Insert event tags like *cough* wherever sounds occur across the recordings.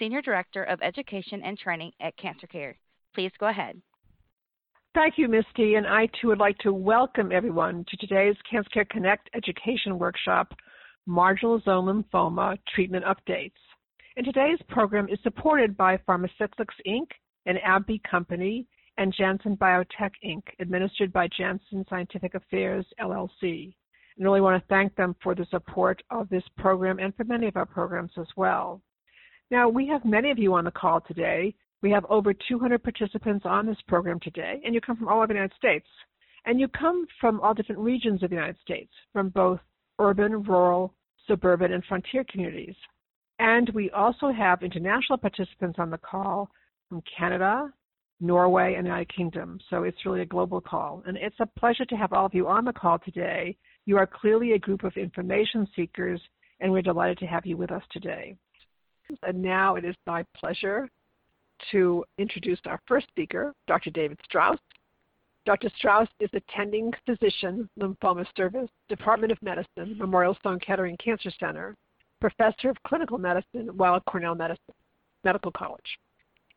Senior Director of Education and Training at Cancer Care. Please go ahead. Thank you, Misty, and I too would like to welcome everyone to today's Cancer Care Connect education workshop, Marginal Zone Lymphoma Treatment Updates. And today's program is supported by Pharmacyclics Inc., an AbbVie company, and Janssen Biotech Inc., administered by Janssen Scientific Affairs LLC. And really want to thank them for the support of this program and for many of our programs as well. Now, we have many of you on the call today. We have over 200 participants on this program today, and you come from all over the United States. And you come from all different regions of the United States, from both urban, rural, suburban, and frontier communities. And we also have international participants on the call from Canada, Norway, and the United Kingdom. So it's really a global call. And it's a pleasure to have all of you on the call today. You are clearly a group of information seekers, and we're delighted to have you with us today. And now it is my pleasure to introduce our first speaker, Dr. David Straus. Dr. Straus is attending physician, lymphoma service, Department of Medicine, Memorial Sloan Kettering Cancer Center, professor of clinical medicine, Weill Cornell Medicine, Medical College.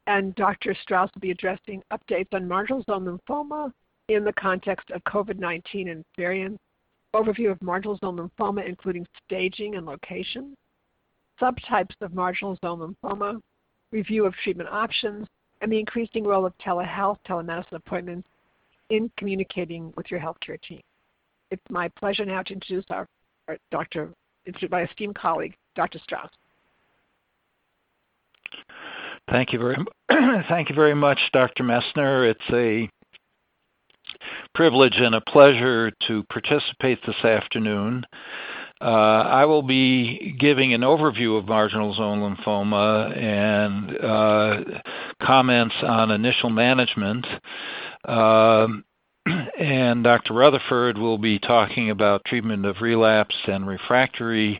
And Dr. Straus will be addressing updates on marginal zone lymphoma in the context of COVID 19 and variants, overview of marginal zone lymphoma, including staging and location, subtypes of marginal zone lymphoma, review of treatment options, and the increasing role of telehealth, telemedicine appointments in communicating with your healthcare team. It's my pleasure now to introduce our, our Dr. my esteemed colleague, Dr. Straus. Thank you very, *clears throat* thank you very much, Dr. Messner. It's a privilege and a pleasure to participate this afternoon. Uh, I will be giving an overview of marginal zone lymphoma and uh, comments on initial management. Um, *clears throat* and Dr. Rutherford will be talking about treatment of relapsed and refractory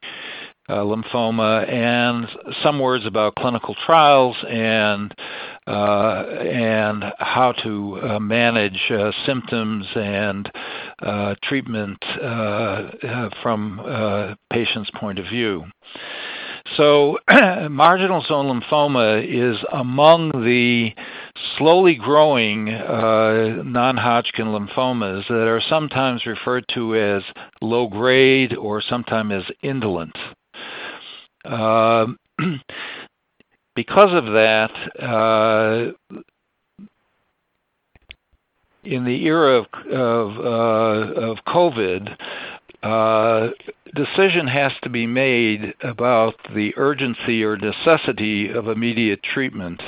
lymphoma and some words about clinical trials and uh, and how to uh, manage uh, symptoms and uh, treatment uh, from a patient's point of view. So, *clears throat* marginal zone lymphoma is among the slowly growing uh, non Hodgkin lymphomas that are sometimes referred to as low grade or sometimes as indolent. Uh, *clears throat* because of that, uh, in the era of uh, COVID, uh, decision has to be made about the urgency or necessity of immediate treatment.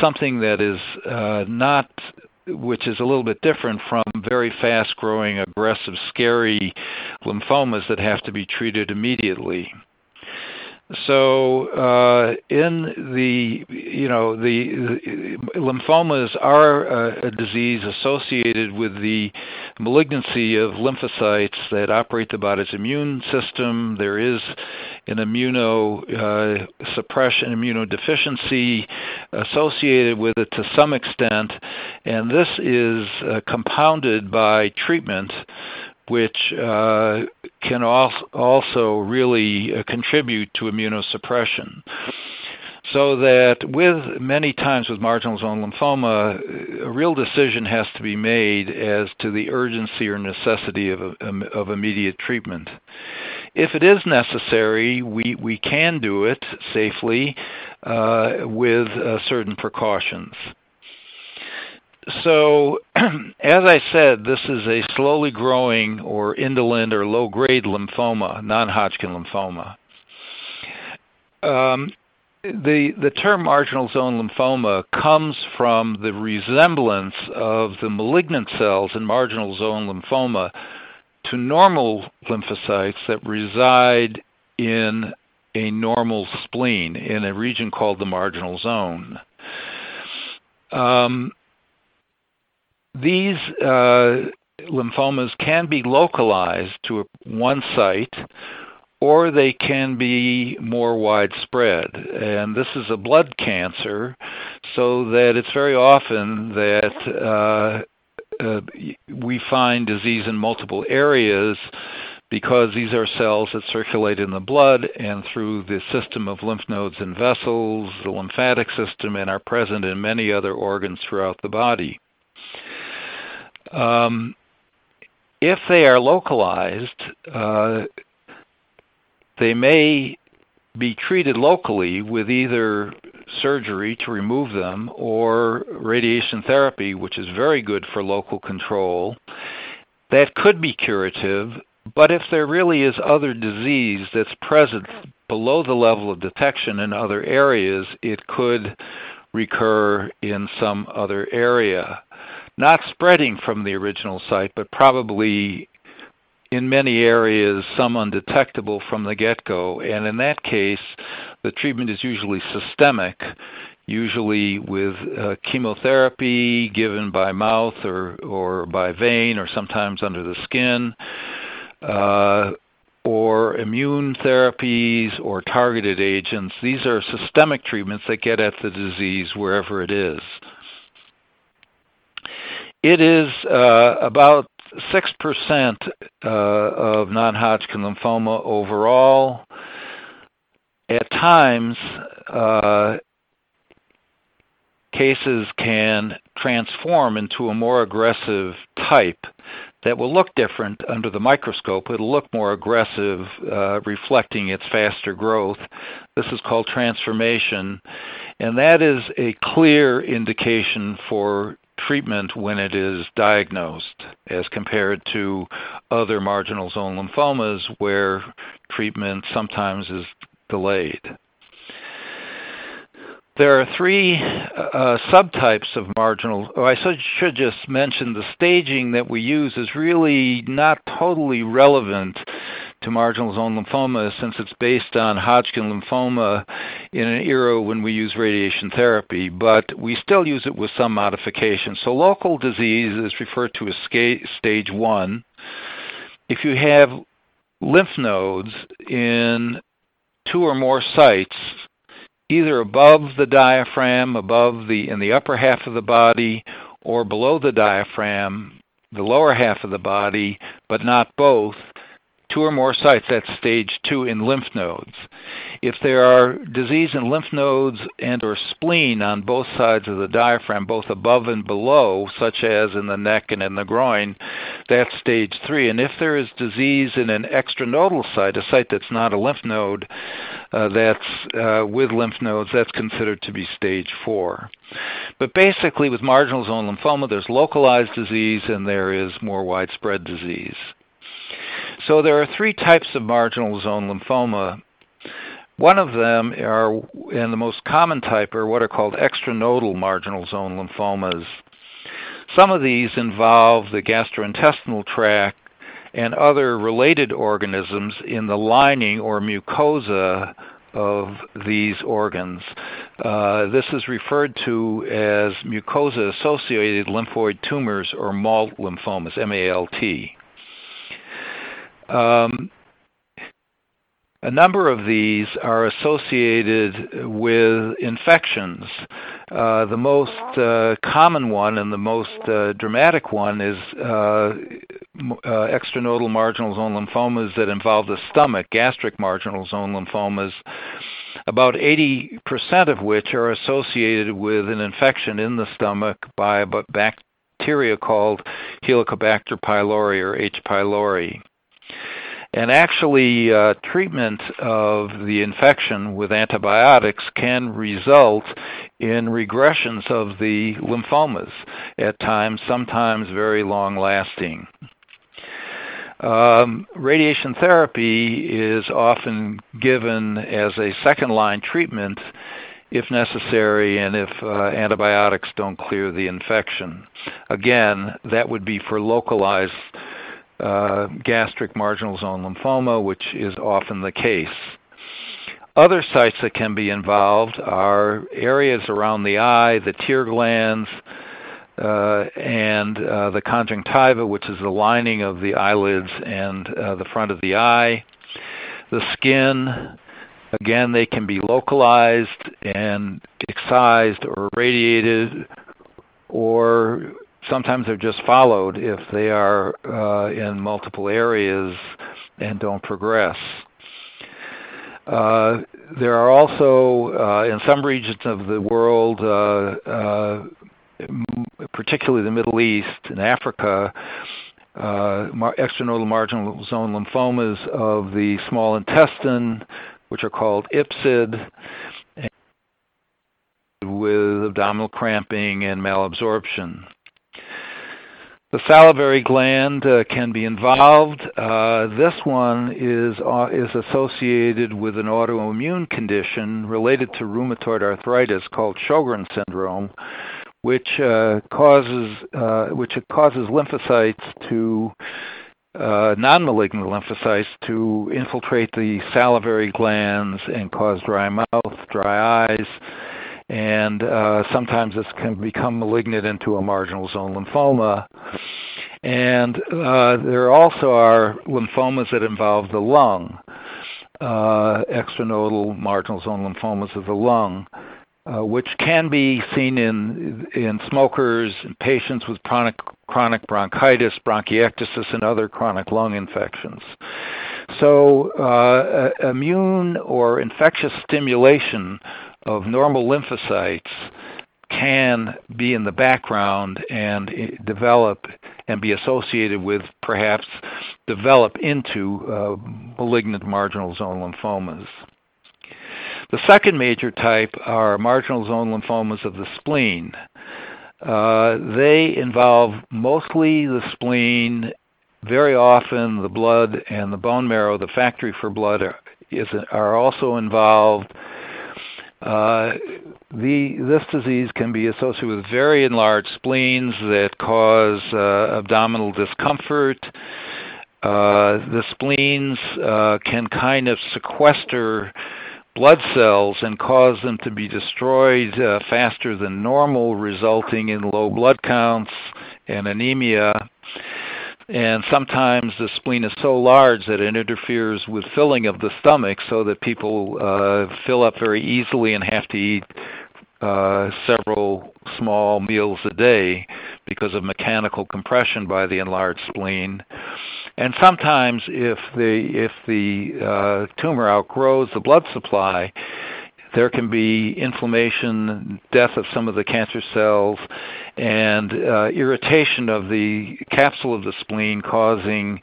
Something that is not which is a little bit different from very fast growing, aggressive, scary lymphomas that have to be treated immediately. So uh, in the you know the, the lymphomas are a, a, disease associated with the malignancy of lymphocytes that operate the body's immune system. There is an immunosuppression, uh, immunodeficiency associated with it to some extent, and this is uh, compounded by treatment which uh, can also really uh, contribute to immunosuppression. So that with many times with marginal zone lymphoma, a real decision has to be made as to the urgency or necessity of, um, of immediate treatment. If it is necessary, we, we can do it safely uh, with uh, certain precautions so, *clears throat* as I said, this is a slowly growing or indolent or low grade lymphoma, non Hodgkin lymphoma. Um, the, the term marginal zone lymphoma comes from the resemblance of the malignant cells in marginal zone lymphoma to normal lymphocytes that reside in a normal spleen in a region called the marginal zone. Um, these uh, lymphomas can be localized to one site or they can be more widespread. And this is a blood cancer, so that it's very often that uh, uh, we find disease in multiple areas because these are cells that circulate in the blood and through the system of lymph nodes and vessels, the lymphatic system, and are present in many other organs throughout the body. Um, if they are localized, uh, they may be treated locally with either surgery to remove them or radiation therapy, which is very good for local control. That could be curative, but if there really is other disease that's present below the level of detection in other areas, it could recur in some other area. Not spreading from the original site, but probably in many areas some undetectable from the get-go. And in that case, the treatment is usually systemic, usually with uh, chemotherapy given by mouth or, or by vein or sometimes under the skin, uh, or immune therapies or targeted agents. These are systemic treatments that get at the disease wherever it is. It is uh, about 6% uh, of non-Hodgkin lymphoma overall. At times, uh, cases can transform into a more aggressive type that will look different under the microscope. It'll look more aggressive, reflecting its faster growth. This is called transformation, and that is a clear indication for treatment when it is diagnosed as compared to other marginal zone lymphomas where treatment sometimes is delayed. There are three uh, subtypes of marginal. Oh, I should just mention the staging that we use is really not totally relevant to marginal zone lymphoma since it's based on Hodgkin lymphoma in an era when we use radiation therapy, but we still use it with some modifications. So local disease is referred to as stage one. If you have lymph nodes in two or more sites, either above the diaphragm, above the in the upper half of the body, or below the diaphragm, the lower half of the body, but not both, two or more sites, that's stage two in lymph nodes. If there are disease in lymph nodes and or spleen on both sides of the diaphragm, both above and below, such as in the neck and in the groin, that's stage three. And if there is disease in an extranodal site, a site that's not a lymph node, uh, that's uh, with lymph nodes, that's considered to be stage four. But basically, with marginal zone lymphoma, there's localized disease and there is more widespread disease. So there are three types of marginal zone lymphoma. One of them are, and the most common type, are what are called extranodal marginal zone lymphomas. Some of these involve the gastrointestinal tract and other related organisms in the lining or mucosa of these organs. Uh, this is referred to as mucosa associated lymphoid tumors or MALT lymphomas, M A L T. Um, a number of these are associated with infections. Uh, the most uh, common one and the most uh, dramatic one is uh, uh, extranodal marginal zone lymphomas that involve the stomach, gastric marginal zone lymphomas, about 80% of which are associated with an infection in the stomach by a bacteria called Helicobacter pylori or H. pylori. And actually, uh, treatment of the infection with antibiotics can result in regressions of the lymphomas at times, sometimes very long lasting. Um, radiation therapy is often given as a second line treatment if necessary and if uh, antibiotics don't clear the infection. Again, that would be for localized gastric marginal zone lymphoma, which is often the case. other sites that can be involved are areas around the eye, the tear glands, uh, and uh, the conjunctiva, which is the lining of the eyelids and uh, the front of the eye. The skin, again, they can be localized and excised or irradiated or sometimes they're just followed if they are uh, in multiple areas and don't progress. Uh, there are also, uh, in some regions of the world, uh, particularly the Middle East and Africa, uh, extranodal marginal zone lymphomas of the small intestine, which are called IPSID, with abdominal cramping and malabsorption. The salivary gland uh, can be involved. Uh, this one is, uh, is associated with an autoimmune condition related to rheumatoid arthritis called Sjogren syndrome, which uh, causes uh, which causes lymphocytes to uh, non-malignant lymphocytes to infiltrate the salivary glands and cause dry mouth, dry eyes, and uh, sometimes this can become malignant into a marginal zone lymphoma. And uh, there also are lymphomas that involve the lung, uh, extranodal marginal zone lymphomas of the lung. Uh, which can be seen in in smokers, patients with chronic chronic bronchitis, bronchiectasis, and other chronic lung infections. So, uh, immune or infectious stimulation of normal lymphocytes can be in the background and develop and be associated with perhaps develop into uh, malignant marginal zone lymphomas. The second major type are marginal zone lymphomas of the spleen. Uh, they involve mostly the spleen, very often the blood and the bone marrow, the factory for blood, are, is, are also involved. Uh, this disease can be associated with very enlarged spleens that cause uh, abdominal discomfort. Uh, the spleens can kind of sequester blood cells and cause them to be destroyed faster than normal, resulting in low blood counts and anemia. And sometimes the spleen is so large that it interferes with filling of the stomach so that people uh, fill up very easily and have to eat uh, several small meals a day because of mechanical compression by the enlarged spleen. And sometimes, if the if the uh, tumor outgrows the blood supply, there can be inflammation, death of some of the cancer cells, and uh, irritation of the capsule of the spleen, causing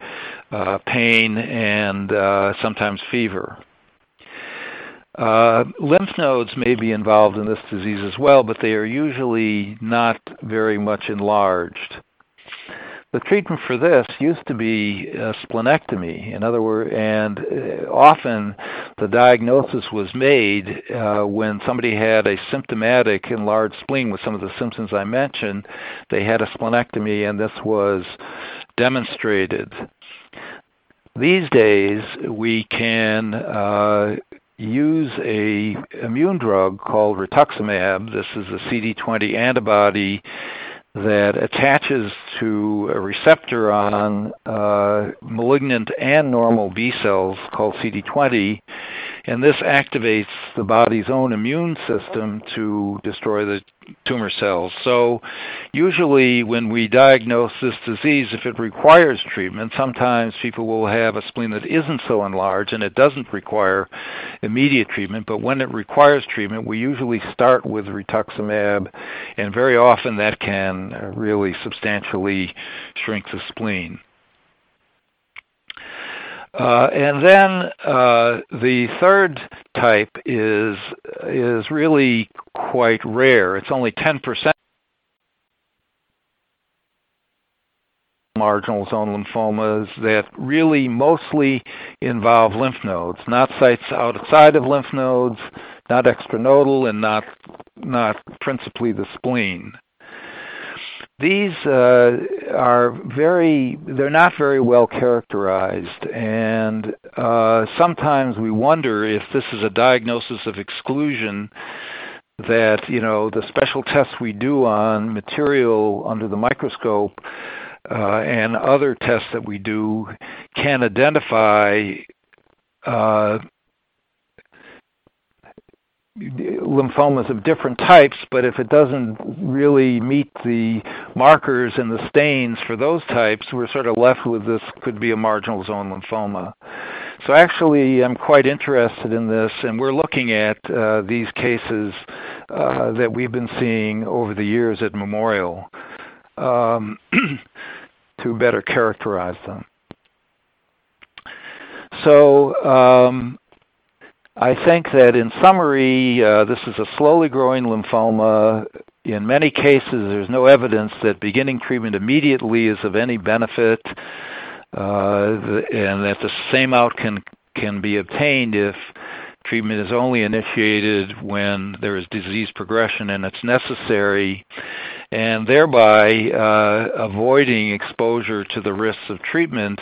uh, pain and uh, sometimes fever. Uh, lymph nodes may be involved in this disease as well, but they are usually not very much enlarged. The treatment for this used to be a splenectomy. In other words, and uh, often the diagnosis was made uh, when somebody had a symptomatic enlarged spleen with some of the symptoms I mentioned. They had a splenectomy, and this was demonstrated. These days, we can uh, use a immune drug called rituximab. This is a CD20 antibody that attaches to a receptor on uh, malignant and normal B cells called CD20 and this activates the body's own immune system to destroy the tumor cells. So, usually, when we diagnose this disease, if it requires treatment, sometimes people will have a spleen that isn't so enlarged and it doesn't require immediate treatment. But when it requires treatment, we usually start with rituximab, and very often that can really substantially shrink the spleen. Uh, and then uh, the third type is is really quite rare. It's only 10% marginal zone lymphomas that really mostly involve lymph nodes, not sites outside of lymph nodes, not extranodal, and not not principally the spleen. These uh, are very they're not very well characterized and uh, sometimes we wonder if this is a diagnosis of exclusion that you know the special tests we do on material under the microscope uh, and other tests that we do can identify uh, lymphomas of different types, but if it doesn't really meet the markers and the stains for those types, we're sort of left with this could be a marginal zone lymphoma. So actually, I'm quite interested in this, and we're looking at uh, these cases uh, that we've been seeing over the years at Memorial um, *clears throat* to better characterize them. So um, I think that in summary, uh, this is a slowly growing lymphoma. In many cases, there's no evidence that beginning treatment immediately is of any benefit, uh, and that the same outcome can be obtained if treatment is only initiated when there is disease progression and it's necessary, and thereby uh, avoiding exposure to the risks of treatment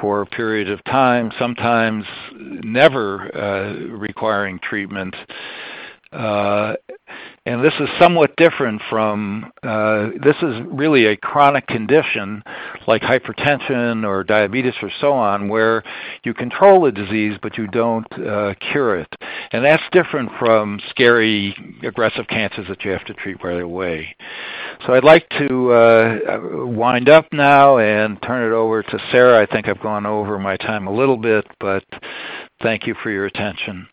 for a period of time, sometimes never uh, requiring treatment. Uh, and this is somewhat different from, uh, this is really a chronic condition like hypertension or diabetes or so on, where you control the disease but you don't uh, cure it. And that's different from scary, aggressive cancers that you have to treat right away. So I'd like to uh, wind up now and turn it over to Sarah. I think I've gone over my time a little bit, but thank you for your attention.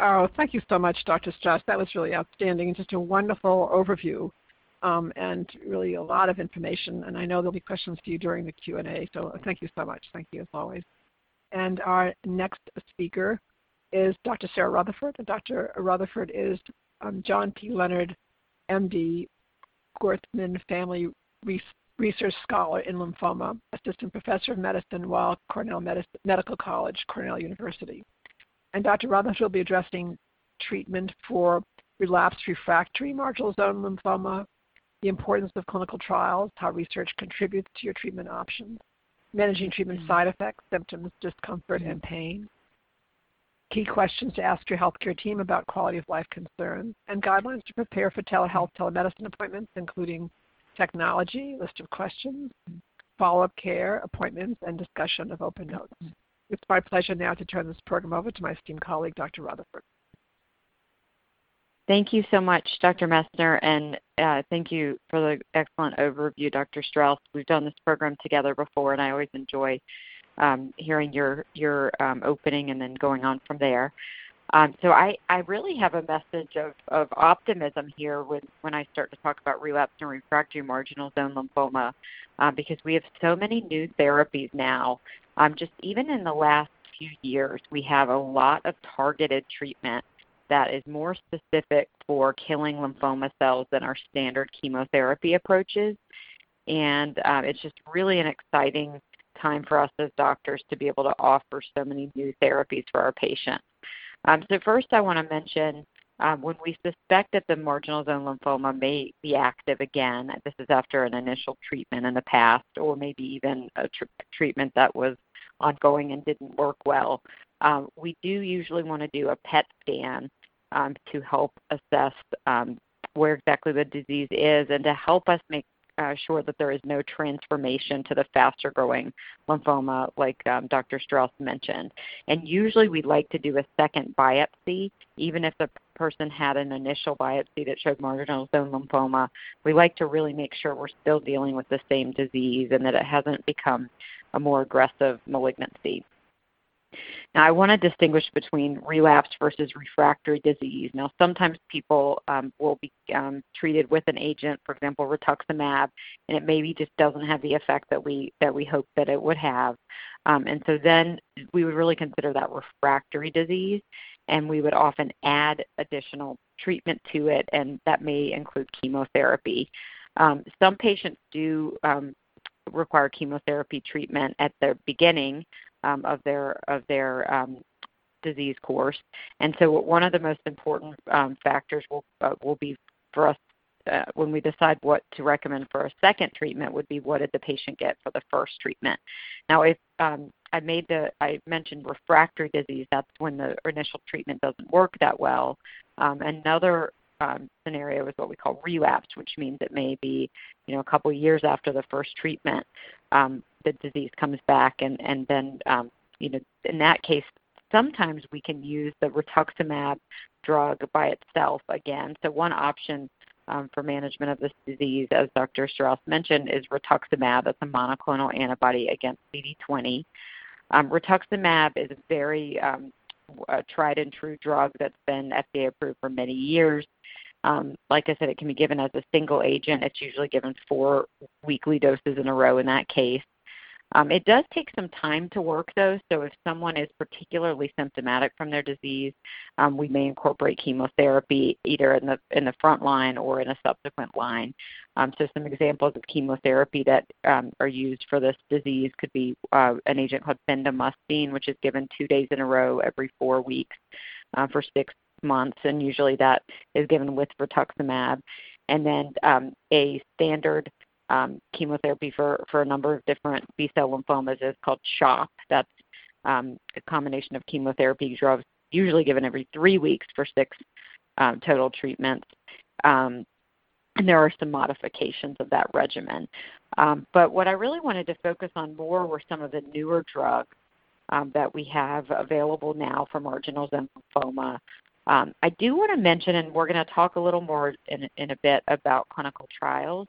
Oh, thank you so much, Dr. Straus. That was really outstanding and just a wonderful overview um, and really a lot of information. And I know there'll be questions for you during the Q&A, so thank you so much. Thank you as always. And our next speaker is Dr. Sarah Rutherford. And Dr. Rutherford is um, John P. Leonard, MD, Gorthman Family Research Scholar in Lymphoma, Assistant Professor of Medicine, Weill Cornell Medical College, Cornell University. And Dr. Rutherford will be addressing treatment for relapsed refractory marginal zone lymphoma, the importance of clinical trials, how research contributes to your treatment options, managing treatment mm-hmm. side effects, symptoms, discomfort, and mm-hmm. pain, key questions to ask your healthcare team about quality of life concerns, and guidelines to prepare for telehealth mm-hmm. telemedicine appointments, including technology, list of questions, follow-up care, appointments, and discussion of open notes. Mm-hmm. It's my pleasure now to turn this program over to my esteemed colleague, Dr. Rutherford. Thank you so much, Dr. Messner, and uh, thank you for the excellent overview, Dr. Straus. We've done this program together before, and I always enjoy um, hearing your your um, opening and then going on from there. Um, so I, I really have a message of, of optimism here when, when I start to talk about relapsed and refractory marginal zone lymphoma uh, because we have so many new therapies now um, just even in the last few years, we have a lot of targeted treatment that is more specific for killing lymphoma cells than our standard chemotherapy approaches. And um, it's just really an exciting time for us as doctors to be able to offer so many new therapies for our patients. Um, so, first, I want to mention um, when we suspect that the marginal zone lymphoma may be active again, this is after an initial treatment in the past, or maybe even a tr- treatment that was ongoing and didn't work well, um, we do usually want to do a PET scan um, to help assess um, where exactly the disease is and to help us make uh, sure that there is no transformation to the faster growing lymphoma, like um, Dr. Straus mentioned. And usually we like to do a second biopsy, even if the person had an initial biopsy that showed marginal zone lymphoma. We like to really make sure we're still dealing with the same disease and that it hasn't become a more aggressive malignancy. Now, I want to distinguish between relapse versus refractory disease. Now, sometimes people um, will be um, treated with an agent, for example, rituximab, and it maybe just doesn't have the effect that we that we hope that it would have. Um, and so then we would really consider that refractory disease, and we would often add additional treatment to it, and that may include chemotherapy. Um, some patients do um, require chemotherapy treatment at the beginning um, of their of their um, disease course. And so, one of the most important um, factors will uh, will be for us uh, when we decide what to recommend for a second treatment would be what did the patient get for the first treatment. Now, if um, I made the I mentioned refractory disease, that's when the initial treatment doesn't work that well. Um, another um, scenario is what we call relapse, which means it may be you know a couple years after the first treatment, um, the disease comes back, and and then um, you know in that case sometimes we can use the rituximab drug by itself again. So one option um, for management of this disease, as Dr. Straus mentioned, is rituximab. That's a monoclonal antibody against CD20. Um, rituximab is a very um, tried and true drug that's been FDA approved for many years. Um, like I said, it can be given as a single agent. It's usually given four weekly doses in a row in that case. Um, it does take some time to work though, so if someone is particularly symptomatic from their disease, um, we may incorporate chemotherapy either in the in the front line or in a subsequent line. Um, so some examples of chemotherapy that um, are used for this disease could be uh, an agent called bendamustine, which is given two days in a row every four weeks uh, for six months, and usually that is given with rituximab. And then um, a standard chemotherapy for, a number of different B cell lymphomas is called CHOP. That's um, a combination of chemotherapy drugs, usually given every three weeks for six um, total treatments. Um, and there are some modifications of that regimen. Um, but what I really wanted to focus on more were some of the newer drugs um, that we have available now for marginal zone lymphoma. Um, I do want to mention, and we're going to talk a little more in, in a bit about clinical trials,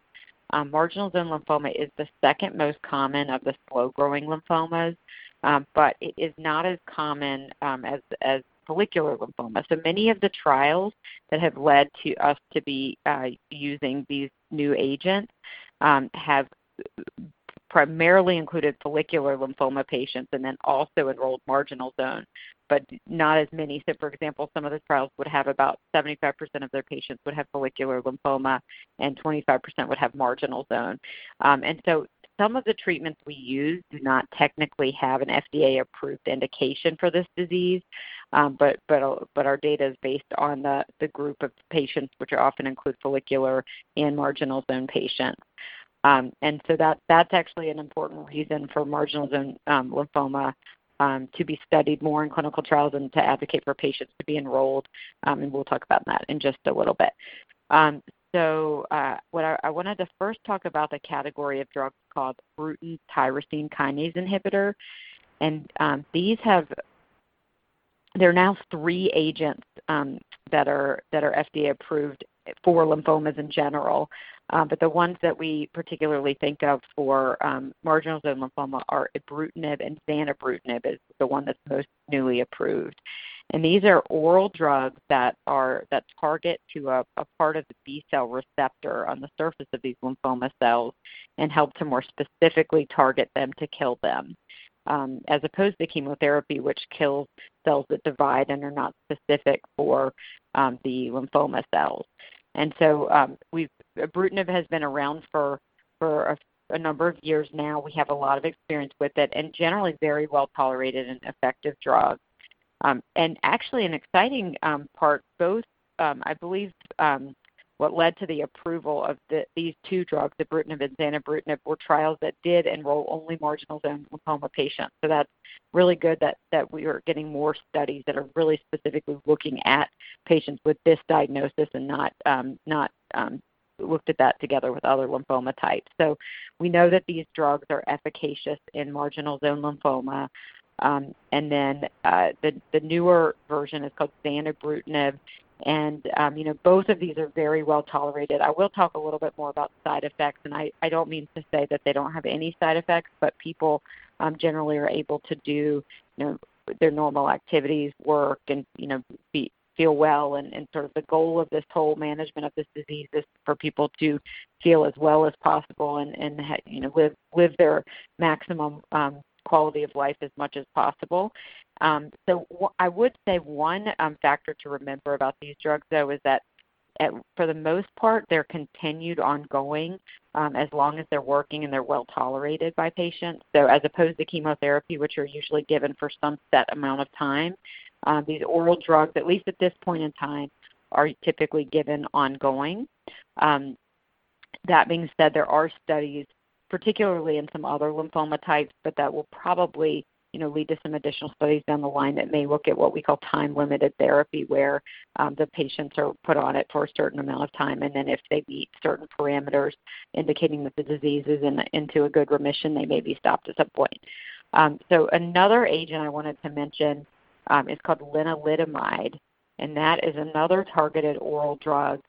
um, marginal zone lymphoma is the second most common of the slow-growing lymphomas, um, but it is not as common um, as, as follicular lymphoma. So many of the trials that have led to us to be uh, using these new agents um, have primarily included follicular lymphoma patients and then also enrolled marginal zone but not as many. So, for example, some of the trials would have about 75% of their patients would have follicular lymphoma, and 25% would have marginal zone. Um, and so, some of the treatments we use do not technically have an FDA-approved indication for this disease, um, but but but our data is based on the the group of patients, which often include follicular and marginal zone patients. Um, and so that that's actually an important reason for marginal zone um, lymphoma um, to be studied more in clinical trials and to advocate for patients to be enrolled. Um, and we'll talk about that in just a little bit. Um, so uh, what I, I, wanted to first talk about the category of drugs called Bruton tyrosine kinase inhibitor. And um, these have there are now three agents that are that are FDA approved for lymphomas in general. Um, but the ones that we particularly think of for um, marginal zone lymphoma are ibrutinib and zanubrutinib is the one that's most newly approved. And these are oral drugs that target to a, part of the B cell receptor on the surface of these lymphoma cells and help to more specifically target them to kill them. Um, as opposed to chemotherapy, which kills cells that divide and are not specific for um, the lymphoma cells. And so um, we've ibrutinib has been around for for a, a number of years now. We have a lot of experience with it, and generally very well tolerated and effective drug. Um, and actually, an exciting um, part, both um, I believe um, what led to the approval of the, these two drugs, ibrutinib and zanubrutinib, were trials that did enroll only marginal zone lymphoma patients. So that's really good that, we are getting more studies that are really specifically looking at patients with this diagnosis and not um, not um, looked at that together with other lymphoma types. So we know that these drugs are efficacious in marginal zone lymphoma. Um, and then uh, the, the newer version is called zanubrutinib, and um, you know both of these are very well tolerated. I will talk a little bit more about side effects, and I, I don't mean to say that they don't have any side effects, but people um, generally are able to do you know their normal activities, work, and you know be, feel well. And, and sort of the goal of this whole management of this disease is for people to feel as well as possible and and you know live live their maximum um, quality of life as much as possible. Um, so I would say one um, factor to remember about these drugs, though, is that at, for the most part, they're continued ongoing um, as long as they're working and they're well tolerated by patients. So as opposed to chemotherapy, which are usually given for some set amount of time, these oral drugs, at least at this point in time, are typically given ongoing. That being said, there are studies, particularly in some other lymphoma types, but that will probably you know, lead to some additional studies down the line that may look at what we call time-limited therapy, where um, the patients are put on it for a certain amount of time, and then if they meet certain parameters indicating that the disease is in, into a good remission, they may be stopped at some point. Um, so another agent I wanted to mention um, is called lenalidomide, and that is another targeted oral drug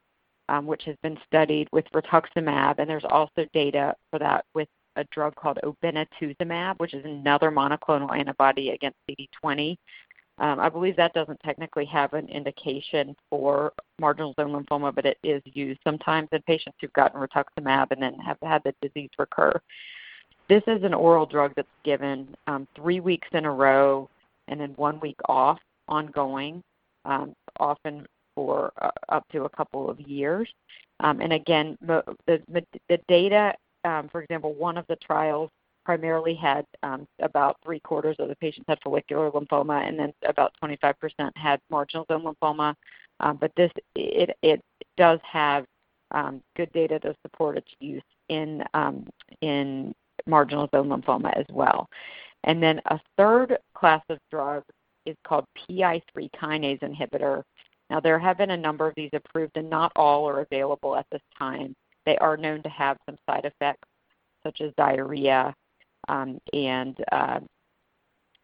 which has been studied with rituximab, and there's also data for that with a drug called obinutuzumab, which is another monoclonal antibody against CD20. Um, I believe that doesn't technically have an indication for marginal zone lymphoma, but it is used sometimes in patients who've gotten rituximab and then have had the disease recur. This is an oral drug that's given um, three weeks in a row and then one week off ongoing, um, often for uh, up to a couple of years. Um, and again, the, the data um, for example, one of the trials primarily had um, about three quarters of the patients had follicular lymphoma, and then about 25% had marginal zone lymphoma. Um, but this it it does have um, good data to support its use in um, in marginal zone lymphoma as well. And then a third class of drugs is called PI3 kinase inhibitor. Now there have been a number of these approved, and not all are available at this time. They are known to have some side effects such as diarrhea um, and uh,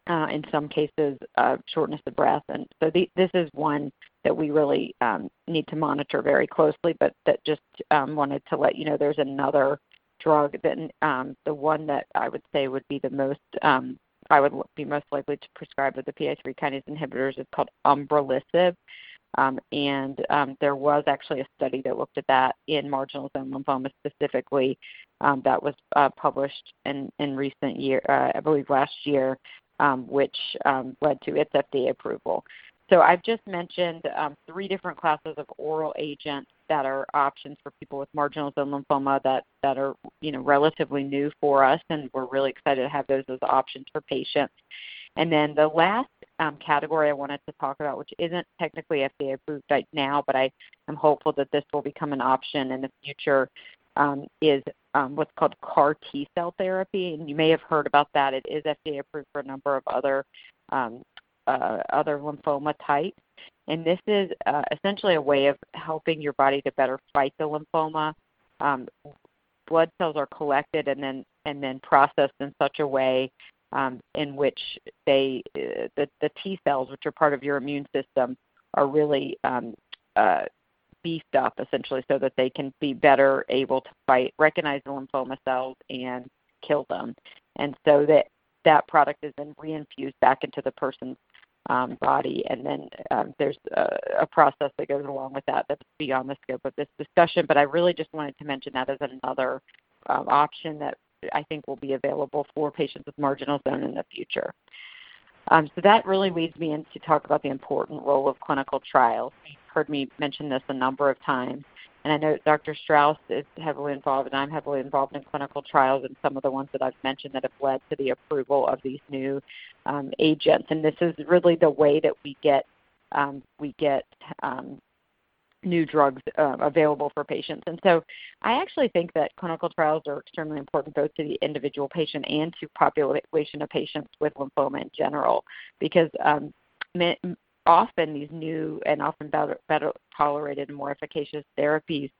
uh, in some cases uh, shortness of breath. And so the, this is one that we really um, need to monitor very closely, but that just um, wanted to let you know there's another drug that um, the one that I would say would be the most um, I would be most likely to prescribe of the PI3 kinase inhibitors is called umbralisib. Um, and um, there was actually a study that looked at that in marginal zone lymphoma specifically um, that was uh, published in, recent year, uh, I believe last year, which led to its FDA approval. So I've just mentioned three different classes of oral agents that are options for people with marginal zone lymphoma that, are you know relatively new for us, and we're really excited to have those as options for patients. And then the last category I wanted to talk about, which isn't technically FDA approved right now, but I am hopeful that this will become an option in the future, um, is um, what's called CAR T cell therapy. And you may have heard about that. It is FDA approved for a number of other um, uh, other lymphoma types. And this is uh, essentially a way of helping your body to better fight the lymphoma. Um, blood cells are collected and then and then processed in such a way um, in which they uh, the, the T cells, which are part of your immune system, are really um, uh, beefed up essentially so that they can be better able to fight, recognize the lymphoma cells, and kill them. And so that that product is then reinfused back into the person's um, body, and then um, there's a, a, process that goes along with that that's beyond the scope of this discussion. But I really just wanted to mention that as another um, option that I think will be available for patients with marginal zone in the future. Um, so that really leads me into talk about the important role of clinical trials. You've heard me mention this a number of times, and I know Dr. Straus is heavily involved, and I'm heavily involved in clinical trials, and some of the ones that I've mentioned that have led to the approval of these new um, agents. And this is really the way that we get um, we get um, new drugs uh, available for patients. And so I actually think that clinical trials are extremely important both to the individual patient and to population of patients with lymphoma in general because um, often these new and often better, better tolerated and more efficacious therapies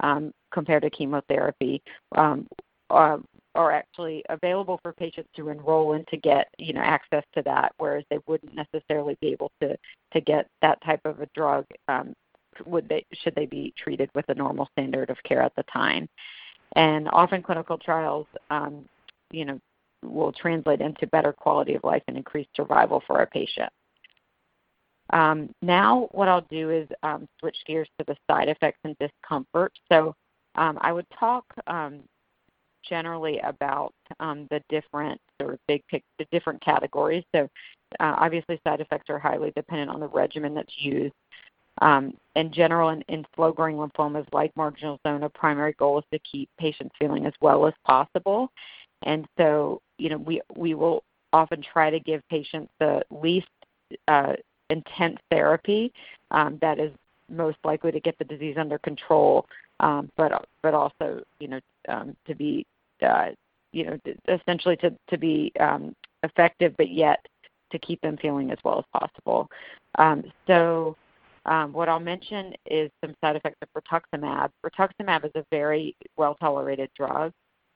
um, compared to chemotherapy um, are, are actually available for patients to enroll in to get you know access to that, whereas they wouldn't necessarily be able to to get that type of a drug um, would they should they be treated with a normal standard of care at the time? And often clinical trials, um, you know, will translate into better quality of life and increased survival for our patient. Um, now, what I'll do is um, switch gears to the side effects and discomfort. So, um, I would talk um, generally about um, the different sort of big the different categories. So, uh, obviously, side effects are highly dependent on the regimen that's used. Um, in general, in, in slow-growing lymphomas like marginal zone, a primary goal is to keep patients feeling as well as possible. And so, you know, we we will often try to give patients the least uh, intense therapy um, that is most likely to get the disease under control, um, but but also you know um, to be uh, you know essentially to to be um, effective, but yet to keep them feeling as well as possible. Um, so. Um, what I'll mention is some side effects of rituximab. Rituximab is a very well tolerated drug.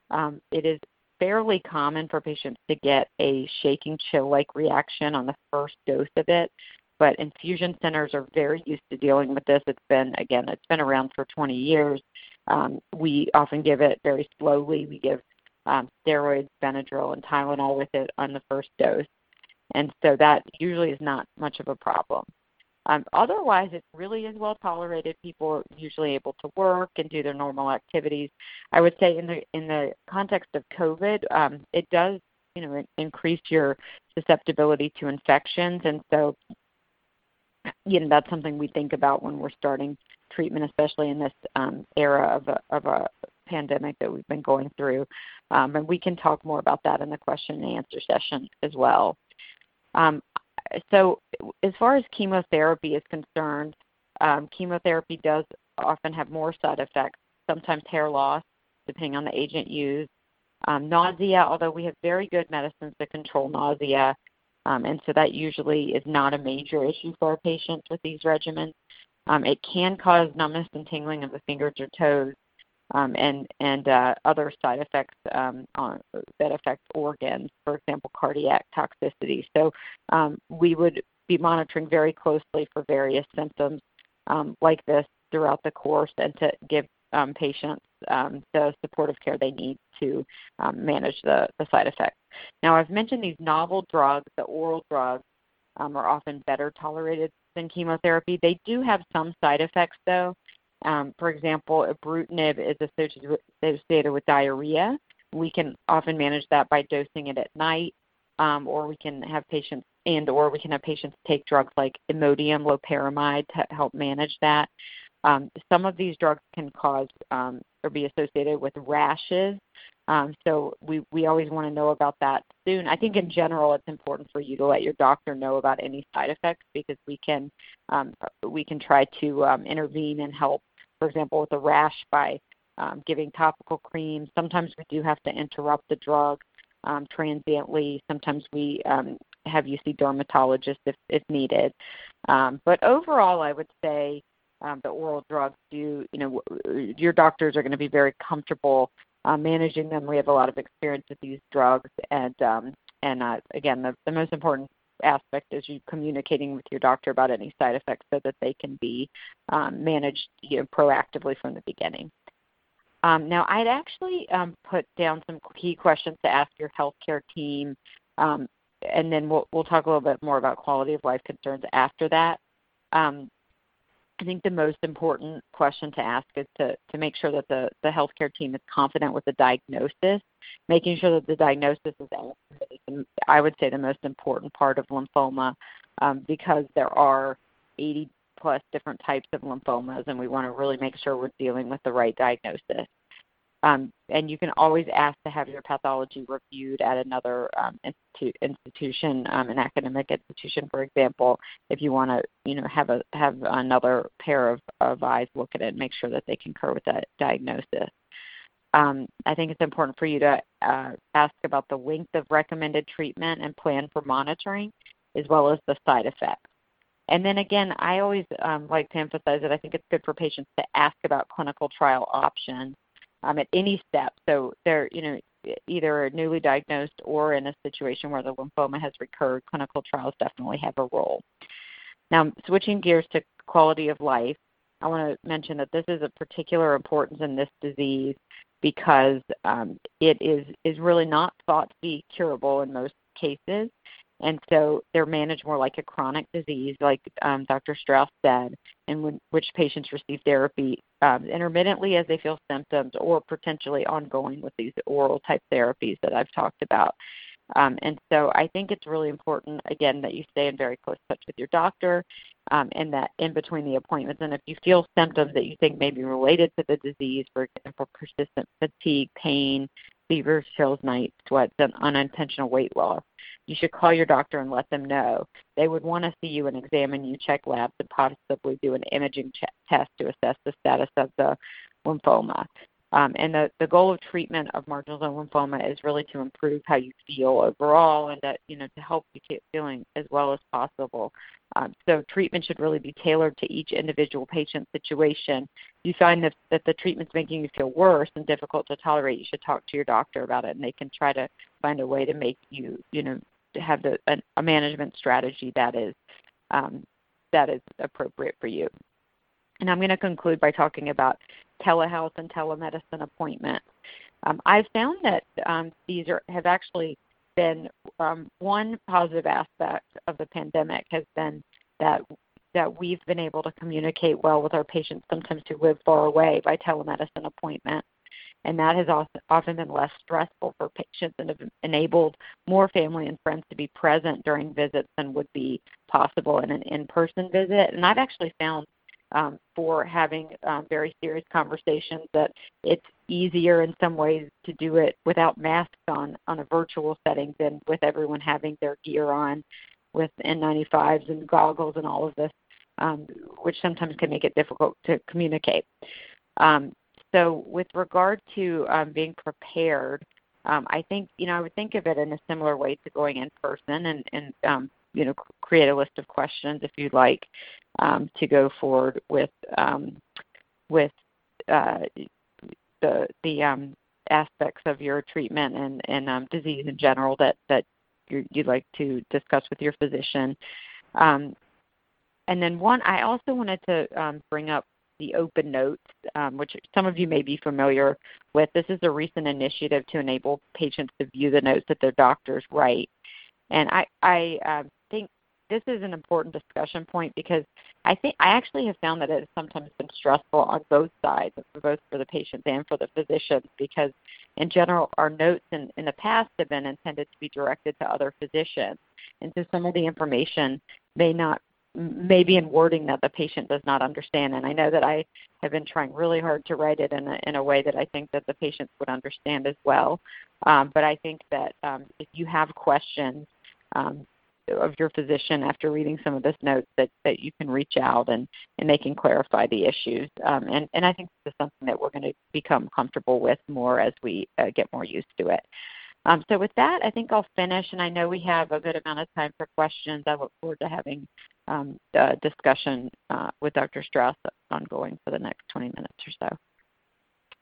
Um, it is fairly common for patients to get a shaking chill like reaction on the first dose of it, but infusion centers are very used to dealing with this. It's been, again, it's been around for 20 years. Um, we often give it very slowly. We give um, steroids, Benadryl, and Tylenol with it on the first dose. And so that usually is not much of a problem. Um, otherwise, it really is well tolerated. People are usually able to work and do their normal activities. I would say in the in the context of COVID, um, it does you know increase your susceptibility to infections, and so you know that's something we think about when we're starting treatment, especially in this um, era of a, of a pandemic that we've been going through. Um, and we can talk more about that in the question and answer session as well. Um, so as far as chemotherapy is concerned, um, chemotherapy does often have more side effects, sometimes hair loss, depending on the agent used. Um, nausea, although we have very good medicines to control nausea, um, and so that usually is not a major issue for our patients with these regimens. Um, it can cause numbness and tingling of the fingers or toes, and and uh, other side effects um, on, that affect organs, for example, cardiac toxicity. So um, we would be monitoring very closely for various symptoms um, like this throughout the course, and to give um, patients um, the supportive care they need to manage the, the side effects. Now, I've mentioned these novel drugs, the oral drugs, are often better tolerated than chemotherapy. They do have some side effects, though. Um, for example, ibrutinib is associated with, diarrhea. We can often manage that by dosing it at night, um, or we can have patients and or we can have patients take drugs like Imodium, loperamide to help manage that. Um, some of these drugs can cause or be associated with rashes. So we, we always want to know about that soon. I think in general it's important for you to let your doctor know about any side effects because we can we can try to intervene and help for example, with a rash by um, giving topical cream. Sometimes we do have to interrupt the drug um, transiently. Sometimes we um, have you see dermatologists if, if needed. Um, but overall, I would say um, the oral drugs do, you know, your doctors are going to be very comfortable uh, managing them. We have a lot of experience with these drugs, and um, and uh, again, the, the most important aspect is you communicating with your doctor about any side effects so that they can be um, managed you know, proactively from the beginning. Um, now, I'd actually um, put down some key questions to ask your healthcare team, um, and then we'll, we'll talk a little bit more about quality of life concerns after that. Um, I think the most important question to ask is to, to make sure that the, the healthcare team is confident with the diagnosis, making sure that the diagnosis is accurate. I would say the most important part of lymphoma um, because there are 80 plus different types of lymphomas, and we want to really make sure we're dealing with the right diagnosis. Um, and you can always ask to have your pathology reviewed at another um, institu- institution, um, an academic institution, for example, if you want to, you know, have a have another pair of, of eyes look at it and make sure that they concur with that diagnosis. Um, I think it's important for you to uh, ask about the length of recommended treatment and plan for monitoring, as well as the side effects. And then again, I always um, like to emphasize that I think it's good for patients to ask about clinical trial options um, at any step. So they're, you know, either newly diagnosed or in a situation where the lymphoma has recurred, clinical trials definitely have a role. Now, switching gears to quality of life, I want to mention that this is of particular importance in this disease because um, it is, is really not thought to be curable in most cases. And so they're managed more like a chronic disease, like um, Dr. Straus said, in which patients receive therapy um, intermittently as they feel symptoms or potentially ongoing with these oral type therapies that I've talked about. Um, and so I think it's really important, again, that you stay in very close touch with your doctor um, and that in between the appointments. And if you feel symptoms that you think may be related to the disease, for example, persistent fatigue, pain, fever, chills, night sweats, and unintentional weight loss, you should call your doctor and let them know. They would want to see you and examine you, check labs, and possibly do an imaging ch- test to assess the status of the lymphoma. Um, and the, the goal of treatment of marginal zone lymphoma is really to improve how you feel overall and that, you know, to help you keep feeling as well as possible. Um, so treatment should really be tailored to each individual patient situation. If you find that, that the treatment's making you feel worse and difficult to tolerate, you should talk to your doctor about it and they can try to find a way to make you, you know, have the, a, a management strategy that is um, that is appropriate for you. And I'm going to conclude by talking about telehealth and telemedicine appointments. Um, I've found that um, these are, have actually been um, one positive aspect of the pandemic has been that that we've been able to communicate well with our patients sometimes who live far away by telemedicine appointment. And that has often been less stressful for patients and have enabled more family and friends to be present during visits than would be possible in an in person visit. And I've actually found um, for having um, very serious conversations. That it's easier in some ways to do it without masks on on a virtual setting than with everyone having their gear on with N95s and goggles and all of this, um, which sometimes can make it difficult to communicate. Um, so, with regard to um, being prepared, um, I think you know I would think of it in a similar way to going in person and and um, you know create a list of questions if you'd like um, to go forward with um, with uh, the the um, aspects of your treatment and, and um, disease in general that that you would like to discuss with your physician. Um, and then one, I also wanted to um, bring up the open notes, um, which some of you may be familiar with. This is a recent initiative to enable patients to view the notes that their doctors write. And I, I uh, think this is an important discussion point because I think I actually have found that it has sometimes been stressful on both sides, both for the patients and for the physicians, because in general our notes in, in the past have been intended to be directed to other physicians. And so some of the information may not may be in wording that the patient does not understand. And I know that I have been trying really hard to write it in a, in a way that I think that the patients would understand as well. Um, but I think that um, if you have questions, um, of your physician after reading some of this notes that, that you can reach out and, and they can clarify the issues. Um, and, and I think this is something that we're going to become comfortable with more as we uh, get more used to it. Um, so with that, I think I'll finish, and I know we have a good amount of time for questions. I look forward to having discussion uh, with Dr. Straus ongoing for the next 20 minutes or so.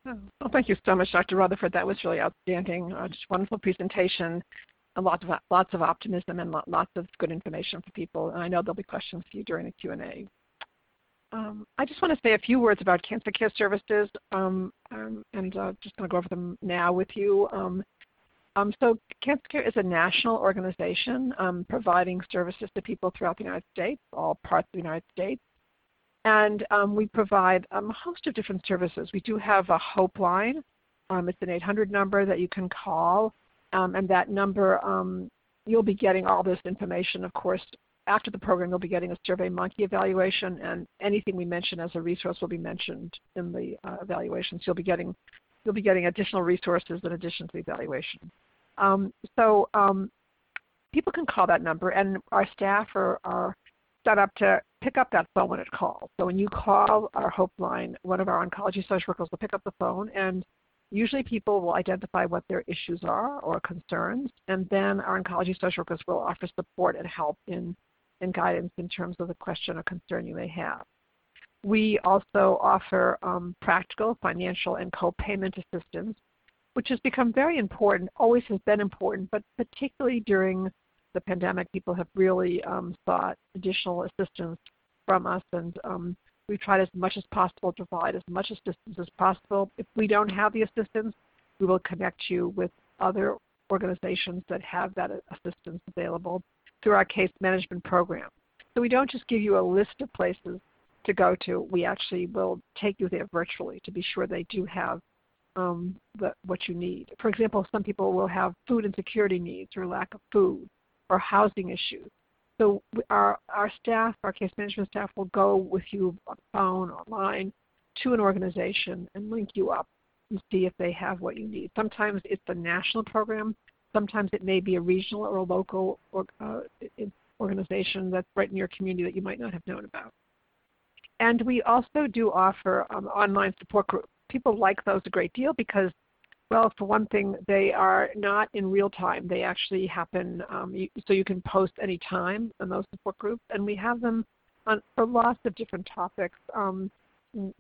Oh, well, thank you so much, Dr. Rutherford. That was really outstanding. Uh, just wonderful presentation lots of lots of optimism and lots of good information for people. And I know there'll be questions for you during the Q and A. Um, I just want to say a few words about cancer care services, um, um, and uh, just going to go over them now with you. Um, um, so, Cancer Care is a national organization um, providing services to people throughout the United States, all parts of the United States. And we provide a host of different services. We do have a Hope line. it's an 800 number that you can call um, and that number, um, you'll be getting all this information, of course. After the program, you'll be getting a Survey Monkey evaluation, and anything we mention as a resource will be mentioned in the uh, evaluation. So you'll be getting you'll be getting additional resources in addition to the evaluation. Um, so um, people can call that number, and our staff are, are set up to pick up that phone when it calls. So when you call our Hope line, one of our oncology social workers will pick up the phone and Usually people will identify what their issues are or concerns, and then our oncology social workers will offer support and help in, in guidance in terms of the question or concern you may have. We also offer um, practical, financial, and co-payment assistance, which has become very important, always has been important, but particularly during the pandemic, people have really um, sought additional assistance from us, and um, we tried as much as possible to provide as much assistance as possible. If we don't have the assistance, we will connect you with other organizations that have that assistance available through our case management program. So we don't just give you a list of places to go to. We actually will take you there virtually to be sure they do have um, the, what you need. For example, some people will have food insecurity needs or lack of food or housing issues. So our, our staff, our case management staff will go with you on phone, online, to an organization and link you up and see if they have what you need. Sometimes it's a national program, sometimes it may be a regional or a local or, uh, organization that's right in your community that you might not have known about. And we also do offer um, online support groups. People like those a great deal because, well, for one thing, they are not in real time. They actually happen, um, you, so you can post any time in those support groups. And we have them on, for lots of different topics. Um,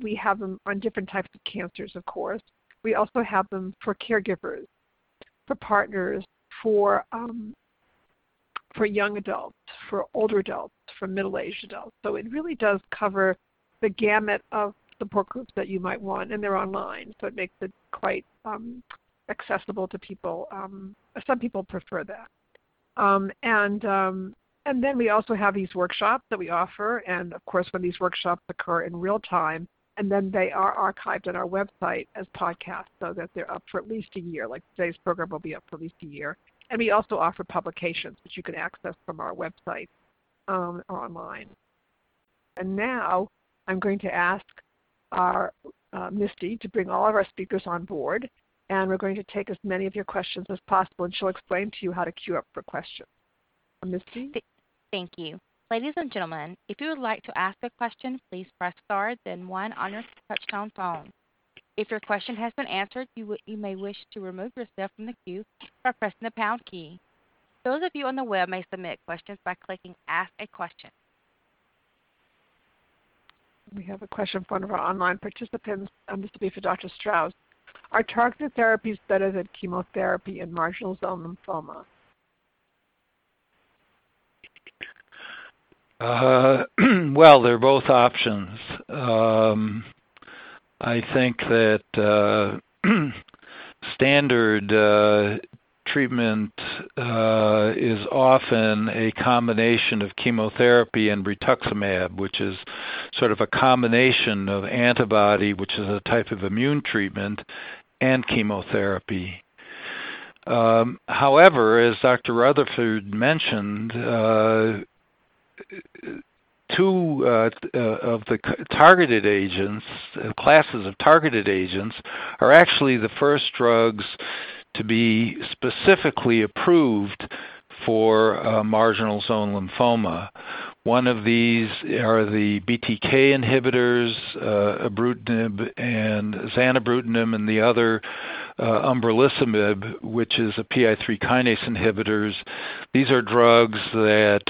we have them on different types of cancers, of course. We also have them for caregivers, for partners, for um, for young adults, for older adults, for middle-aged adults. So it really does cover the gamut of support groups that you might want, and they're online, so it makes it quite um, accessible to people. Um, some people prefer that. Um, and um, and then we also have these workshops that we offer, and of course, when these workshops occur in real time, and then they are archived on our website as podcasts, so that they're up for at least a year. Like today's program will be up for at least a year. And we also offer publications which you can access from our website um, online. And now I'm going to ask our uh, Misty to bring all of our speakers on board, and we're going to take as many of your questions as possible, and she'll explain to you how to queue up for questions. Uh, Misty? Thank you. Ladies and gentlemen, if you would like to ask a question, please press star then one on your touchtone phone. If your question has been answered, you, you may wish to remove yourself from the queue by pressing the pound key. Those of you on the web may submit questions by clicking Ask a Question. We have a question from one of our online participants. Um, this will be for Dr. Straus. Are targeted therapies better than chemotherapy in marginal zone lymphoma? Uh, *clears throat* well, they're both options. Um, I think that uh, *clears throat* standard uh, treatment uh, is often a combination of chemotherapy and rituximab, which is sort of a combination of antibody, which is a type of immune treatment, and chemotherapy. Um, however, as Dr. Rutherford mentioned, uh, two uh, of the targeted agents, classes of targeted agents, are actually the first drugs to be specifically approved for uh, marginal zone lymphoma. One of these are the BTK inhibitors, uh, ibrutinib and zanubrutinib, and the other uh, umbralisumab, which is a PI3 kinase inhibitors. These are drugs that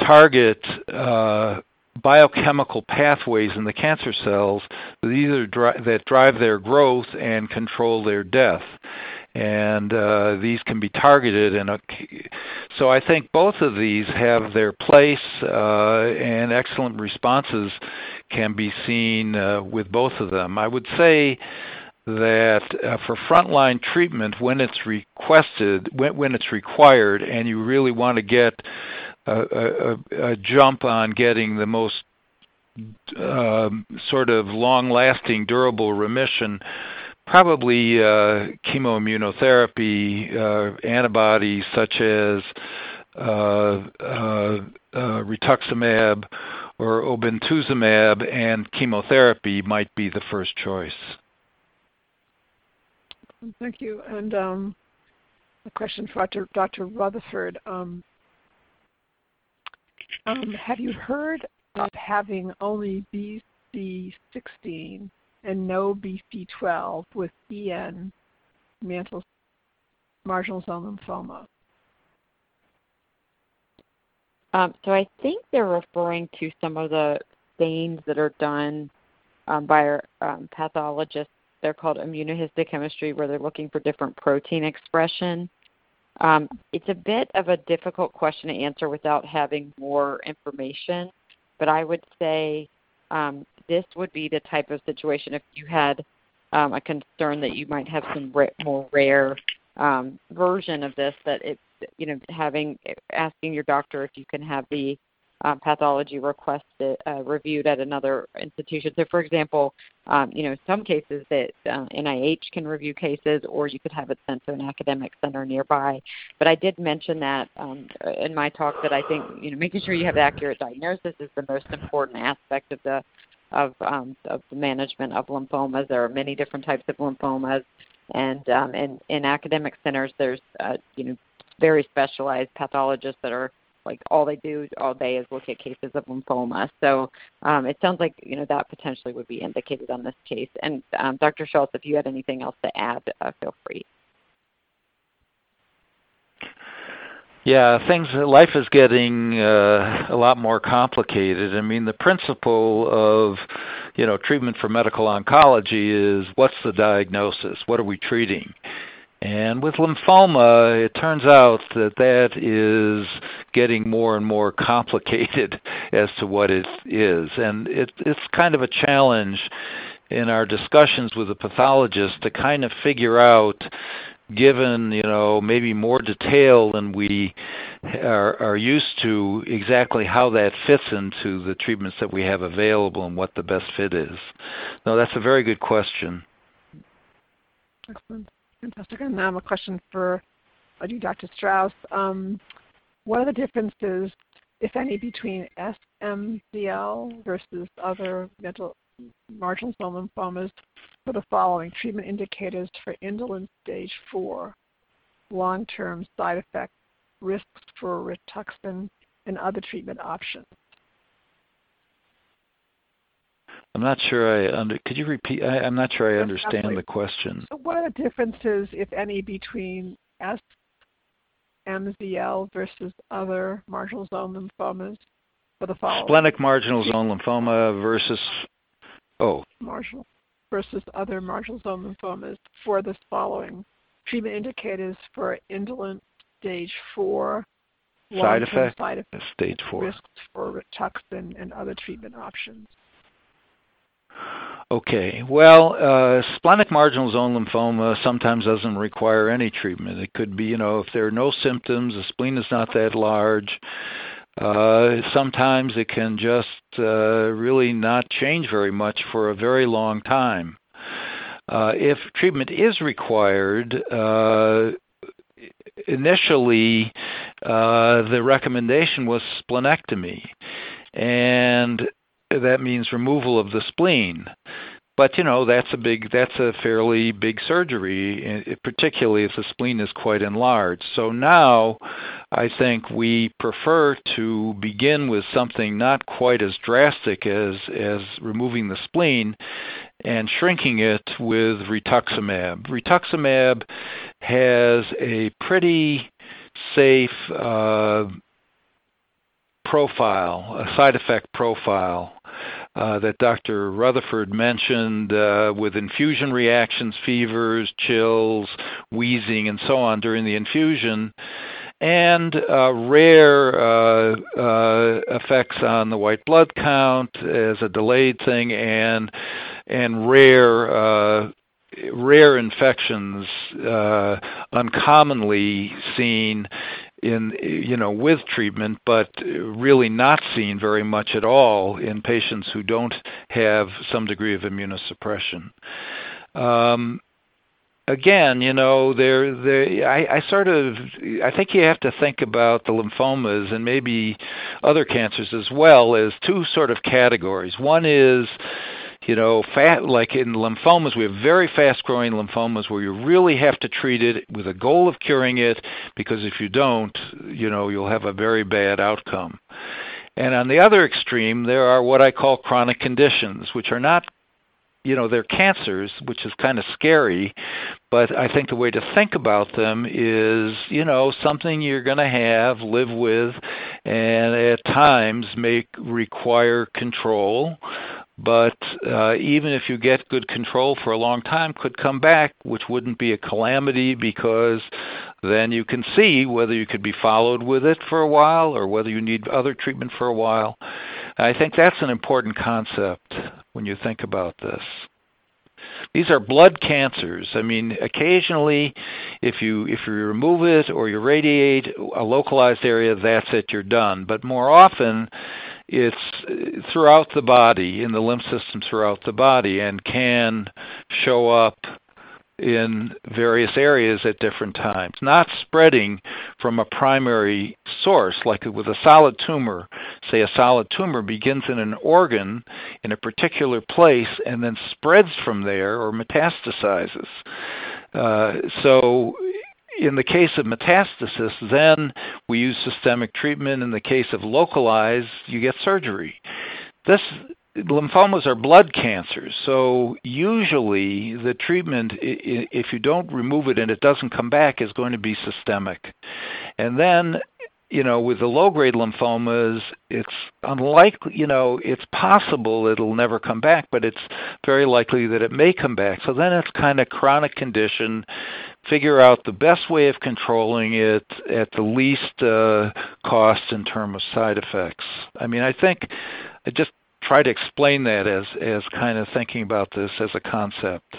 target uh, biochemical pathways in the cancer cells that either dri- that drive their growth and control their death. And uh, these can be targeted, and so I think both of these have their place, uh, and excellent responses can be seen uh, with both of them. I would say that uh, for frontline treatment, when it's requested, when, when it's required, and you really want to get a, a, jump on getting the most um, sort of long-lasting, durable remission, probably uh, chemoimmunotherapy uh, antibodies such as uh, rituximab or obinutuzumab and chemotherapy might be the first choice. Thank you. And um, a question for Dr. Rutherford. Um, um, have you heard of having only BC16 and no BC12 with EN mantle marginal zone lymphoma? Um, so I think they're referring to some of the stains that are done um, by our um, pathologists. They're called immunohistochemistry, where they're looking for different protein expression. Um, it's a bit of a difficult question to answer without having more information, but I would say um, this would be the type of situation if you had um, a concern that you might have some more rare um, version of this that it's you know having asking your doctor if you can have the um, pathology request uh, reviewed at another institution. So, for example, um, you know, some cases that uh, NIH can review cases, or you could have it sent to an academic center nearby. But I did mention that um, in my talk that I think you know making sure you have accurate diagnosis is the most important aspect of the of um, of the management of lymphomas. There are many different types of lymphomas. And um, in, in academic centers, there's uh, you know very specialized pathologists that are like all they do all day is look at cases of lymphoma. So um, it sounds like you know that potentially would be indicated on this case. And um, Dr. Schultz, if you had anything else to add, uh, feel free. Yeah, things. Life is getting uh, a lot more complicated. I mean, the principle of you know treatment for medical oncology is what's the diagnosis? What are we treating? And with lymphoma, it turns out that that is getting more and more complicated *laughs* as to what it is. And it, it's kind of a challenge in our discussions with the pathologist to kind of figure out, given, you know, maybe more detail than we are, are used to, exactly how that fits into the treatments that we have available and what the best fit is. No, that's a very good question. Excellent. Fantastic. And now a question for uh, you, Dr. Straus. Um, what are the differences, if any, between SMCL versus other mental marginal zone lymphomas for the following treatment indicators for indolent stage 4, long-term side effects, risks for Rituxan, and other treatment options? I'm not sure I under. Could you repeat? I, am not sure I understand the question. So what are the differences, if any, between SMZL versus other marginal zone lymphomas for the following? Splenic marginal zone lymphoma versus oh marginal versus other marginal zone lymphomas for this following treatment indicators for indolent stage four side effect side effects, stage four risks for Rituxan and other treatment options. Okay. Well, uh, splenic marginal zone lymphoma sometimes doesn't require any treatment. It could be, you know, if there are no symptoms, the spleen is not that large. Uh, sometimes it can just uh, really not change very much for a very long time. Uh, if treatment is required, uh, initially uh, the recommendation was splenectomy. And that means removal of the spleen. But you know that's a big, that's a fairly big surgery, particularly if the spleen is quite enlarged. So now, I think we prefer to begin with something not quite as drastic as as removing the spleen, and shrinking it with rituximab. Rituximab has a pretty safe uh, profile, a side effect profile uh, that Dr. Rutherford mentioned uh, with infusion reactions, fevers, chills, wheezing, and so on during the infusion, and uh, rare uh, uh, effects on the white blood count as a delayed thing, and and rare rare infections uncommonly seen in you know with treatment, but really not seen very much at all in patients who don't have some degree of immunosuppression. Again, you know, there, there. I, I sort of, I think you have to think about the lymphomas and maybe other cancers as well as two sort of categories. One is you know, fat, like in lymphomas, we have very fast growing lymphomas where you really have to treat it with a goal of curing it because if you don't, you know, you'll have a very bad outcome. And on the other extreme, there are what I call chronic conditions, which are not you know they're cancers which is kind of scary but i think the way to think about them is you know something you're going to have live with and at times may require control but uh, even if you get good control for a long time, could come back, which wouldn't be a calamity because then you can see whether you could be followed with it for a while or whether you need other treatment for a while. I think that's an important concept when you think about this. These are blood cancers. I mean, occasionally, if you if you remove it or you radiate a localized area, that's it. You're done. But more often, it's throughout the body, in the lymph system throughout the body, and can show up in various areas at different times, not spreading from a primary source, like with a solid tumor. Say a solid tumor begins in an organ in a particular place and then spreads from there or metastasizes. Uh, so in the case of metastasis, then we use systemic treatment. In the case of localized, you get surgery. This lymphomas are blood cancers, so usually the treatment, if you don't remove it and it doesn't come back, is going to be systemic. And then you know, with the low grade lymphomas, it's unlikely, you know, it's possible it'll never come back, but it's very likely that it may come back. So then it's kind of chronic condition. Figure out the best way of controlling it at the least uh, cost in terms of side effects. I mean, I think I just try to explain that as as kind of thinking about this as a concept.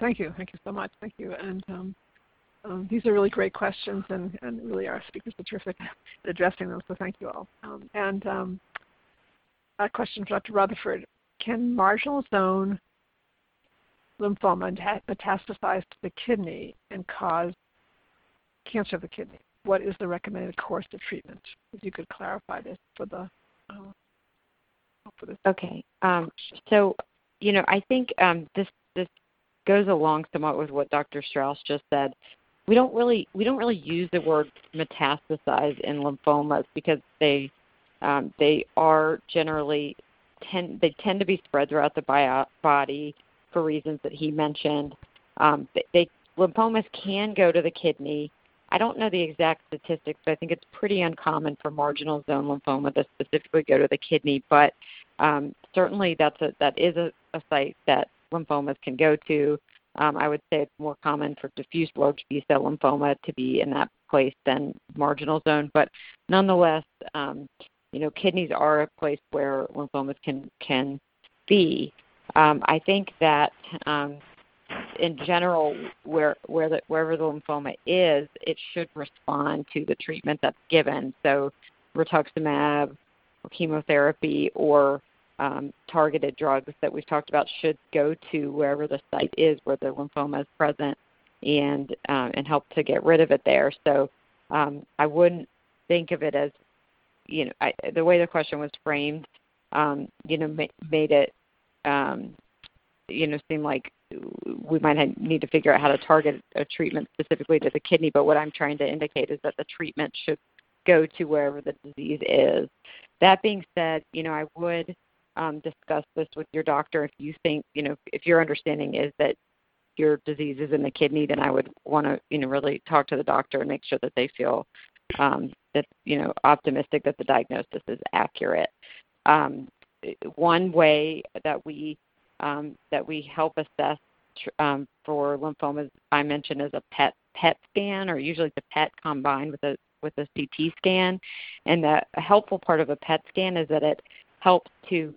Thank you. Thank you so much. Thank you. And um, um, these are really great questions, and, and really our speakers are terrific at addressing them, so thank you all. Um, and um, a question for Dr. Rutherford. Can marginal zone lymphoma metastasize to the kidney and cause cancer of the kidney? What is the recommended course of treatment? If you could clarify this for the uh, Okay. Um, so, you know, I think um, this this goes along somewhat with what Dr. Straus just said we don't really we don't really use the word metastasize in lymphomas because they um, they are generally tend they tend to be spread throughout the bio- body for reasons that he mentioned. Um, they, they lymphomas can go to the kidney. I don't know the exact statistics, but I think it's pretty uncommon for marginal zone lymphoma to specifically go to the kidney. But um, certainly, that's a that is a, a site that lymphomas can go to. Um, I would say it's more common for diffuse large B cell lymphoma to be in that place than marginal zone, but nonetheless, um, you know, kidneys are a place where lymphomas can can be. Um, I think that um, in general, where where the, wherever the lymphoma is, it should respond to the treatment that's given. So, rituximab, or chemotherapy, or um, targeted drugs that we've talked about should go to wherever the site is where the lymphoma is present and um, and help to get rid of it there. So um, I wouldn't think of it as you know I, the way the question was framed. Um, you know, ma- made it um, you know seem like we might need to figure out how to target a treatment specifically to the kidney. But what I'm trying to indicate is that the treatment should go to wherever the disease is. That being said, you know, I would um, discuss this with your doctor if you think, you know, if your understanding is that your disease is in the kidney, then I would want to, you know, really talk to the doctor and make sure that they feel um, that, you know, optimistic that the diagnosis is accurate. Um, one way that we um, that we help assess um, for lymphomas, I mentioned, is a PET PET scan, or usually a PET combined with a with a CT scan. And the helpful part of a PET scan is that it helps to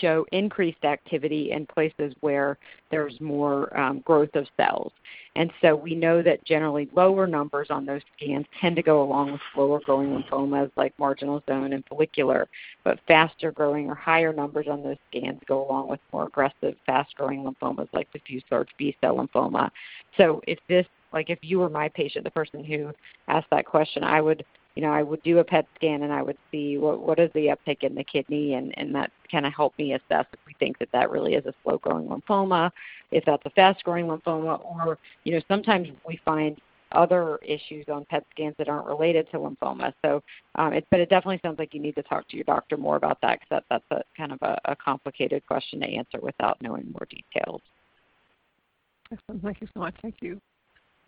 show increased activity in places where there's more um, growth of cells. And so we know that generally lower numbers on those scans tend to go along with slower growing lymphomas like marginal zone and follicular, but faster growing or higher numbers on those scans go along with more aggressive, fast growing lymphomas like diffuse large B cell lymphoma. So if this like if you were my patient, the person who asked that question, I would you know, I would do a PET scan and I would see what what is the uptake in the kidney, and and that kind of helped me assess if we think that that really is a slow growing lymphoma, if that's a fast growing lymphoma, or you know, sometimes we find other issues on PET scans that aren't related to lymphoma. So, um, it, but it definitely sounds like you need to talk to your doctor more about that because that, that's a kind of a, a complicated question to answer without knowing more details. Excellent. Thank you so much. Thank you.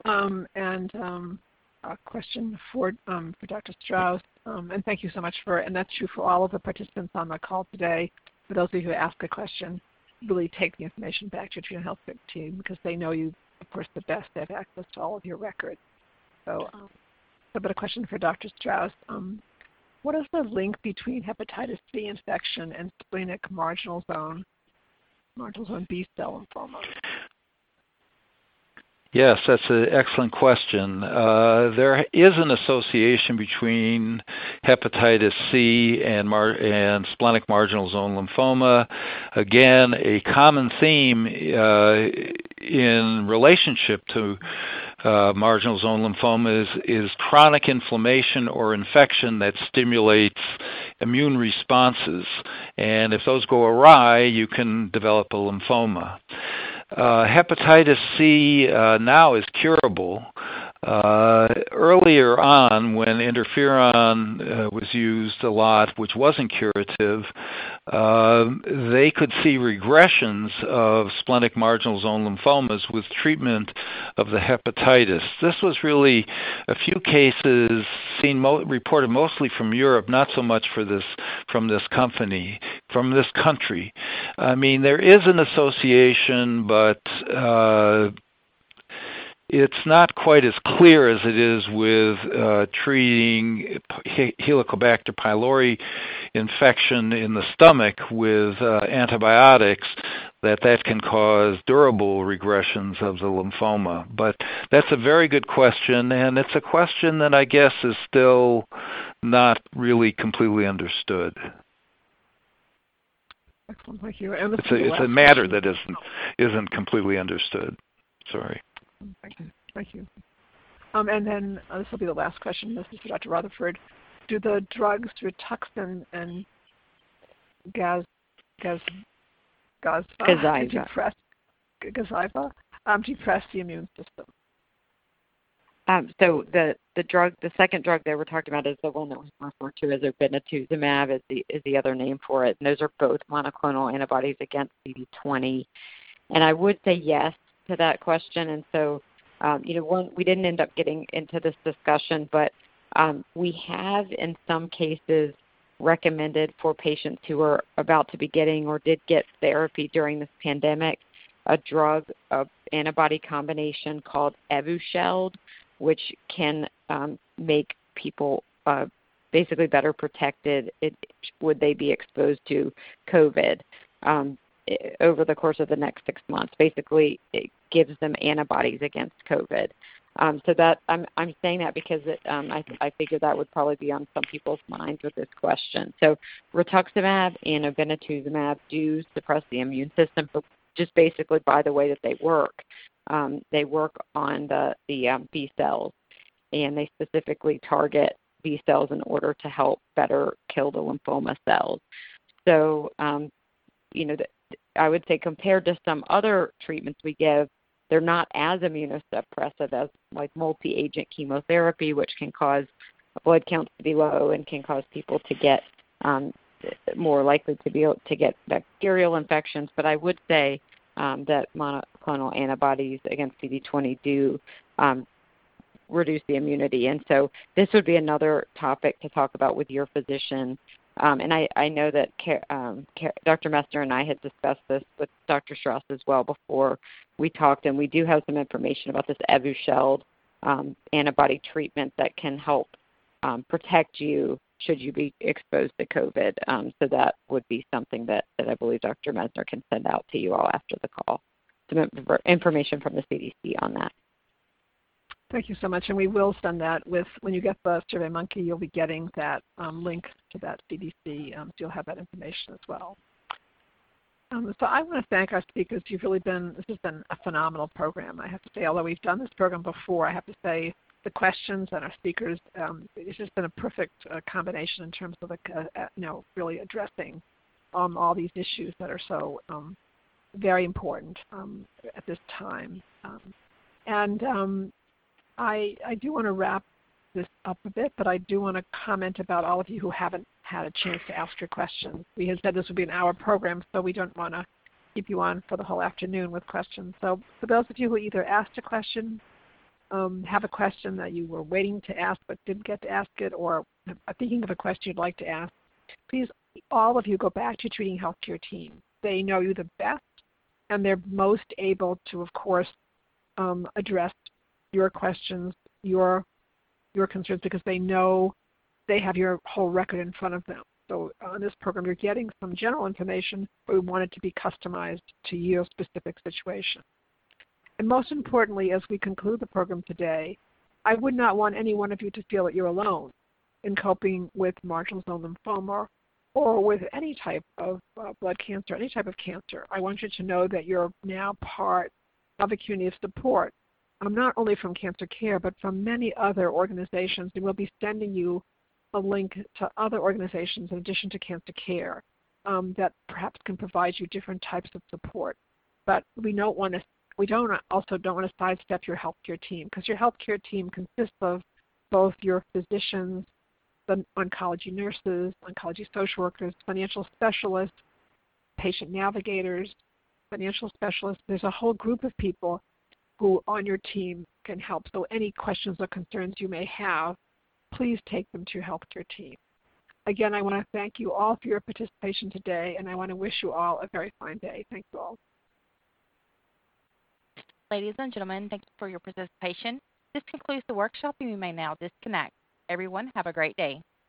Um, and um, a question for um, for Dr. Straus, um, and thank you so much for, and that's true for all of the participants on the call today. For those of you who ask a question, really take the information back to your health team because they know you, of course, the best. They have access to all of your records. So, um, but a question for Dr. Straus. Um, what is the link between hepatitis C infection and splenic marginal zone, marginal zone B cell lymphoma? Yes, that's an excellent question. Uh, there is an association between hepatitis C and, mar- and splenic marginal zone lymphoma. Again, a common theme uh, in relationship to uh, marginal zone lymphoma is, is chronic inflammation or infection that stimulates immune responses. And if those go awry, you can develop a lymphoma. Uh, hepatitis C uh, now is curable. Uh, earlier on, when interferon uh, was used a lot, which wasn't curative, uh, they could see regressions of splenic marginal zone lymphomas with treatment of the hepatitis. This was really a few cases seen reported mostly from Europe, not so much from this company, from this country. I mean, there is an association, but it's not quite as clear as it is with uh, treating Helicobacter pylori infection in the stomach with uh, antibiotics that that can cause durable regressions of the lymphoma. But that's a very good question, and it's a question that I guess is still not really completely understood. Excellent, thank you. it's a, it's a matter that isn't isn't completely understood. Sorry. Thank you. Thank you. Um, and then uh, this will be the last question. This is for Dr. Rutherford. Do the drugs Rituxan and Gaz, Gaz, Gaz, Gazyva. depress, Gazyva um, depress the immune system? Um, so the the drug, the second drug that we're talking about is the one that we refer to as obinutuzumab, is the is the other name for it. And those are both monoclonal antibodies against CD20. And I would say yes to that question. And so, um, you know, one, we didn't end up getting into this discussion, but um, we have in some cases recommended for patients who are about to be getting or did get therapy during this pandemic a drug a antibody combination called Evusheld, which can um, make people uh, basically better protected it, would they be exposed to COVID. Um, over the course of the next six months. Basically, it gives them antibodies against COVID. Um, so that I'm I'm saying that because it, um, I I figure that would probably be on some people's minds with this question. So rituximab and obinutuzumab do suppress the immune system, but just basically by the way that they work. Um, they work on the the um, B cells, and they specifically target B cells in order to help better kill the lymphoma cells. So um, you know, I would say compared to some other treatments we give, they're not as immunosuppressive as like multi-agent chemotherapy, which can cause blood counts to be low and can cause people to get um, more likely to be able to get bacterial infections. But I would say um, that monoclonal antibodies against CD20 do um, reduce the immunity. And so this would be another topic to talk about with your physician um, and I, I know that um, Dr. Messner and I had discussed this with Dr. Straus as well before we talked, and we do have some information about this Evusheld um, antibody treatment that can help um, protect you should you be exposed to COVID. Um, so that would be something that, that I believe Dr. Messner can send out to you all after the call. Some information from the CDC on that. Thank you so much. And we will send that with, when you get the SurveyMonkey, you'll be getting that um, link to that CDC, um, so you'll have that information as well. Um, so I want to thank our speakers. You've really been, this has been a phenomenal program. I have to say, although we've done this program before, I have to say the questions and our speakers, um, it's just been a perfect uh, combination in terms of, the, uh, uh, you know, really addressing um, all these issues that are so um, very important at this time. And I, I do want to wrap this up a bit, but I do want to comment about all of you who haven't had a chance to ask your questions. We had said this would be an hour program, so we don't want to keep you on for the whole afternoon with questions. So for those of you who either asked a question, um, have a question that you were waiting to ask but didn't get to ask it, or are thinking of a question you'd like to ask, please all of you go back to your treating healthcare team. They know you the best, and they're most able to, of course, um, address your questions, your your concerns because they know they have your whole record in front of them. So on this program, you're getting some general information, but we want it to be customized to your specific situation. And most importantly, as we conclude the program today, I would not want any one of you to feel that you're alone in coping with marginal zone lymphoma or with any type of uh, blood cancer, any type of cancer. I want you to know that you're now part of a community of support um, not only from Cancer Care, but from many other organizations. And we'll be sending you a link to other organizations in addition to Cancer Care um, that perhaps can provide you different types of support. but we don't want to we don't also don't want to sidestep your healthcare team because your healthcare team consists of both your physicians, the oncology nurses, oncology social workers, financial specialists, patient navigators, financial specialists. There's a whole group of people who on your team can help. So any questions or concerns you may have, please take them to your healthcare team. Again, I want to thank you all for your participation today, and I want to wish you all a very fine day. Thank you all. Ladies and gentlemen, thank you for your participation. This concludes the workshop, and you may now disconnect. Everyone, have a great day.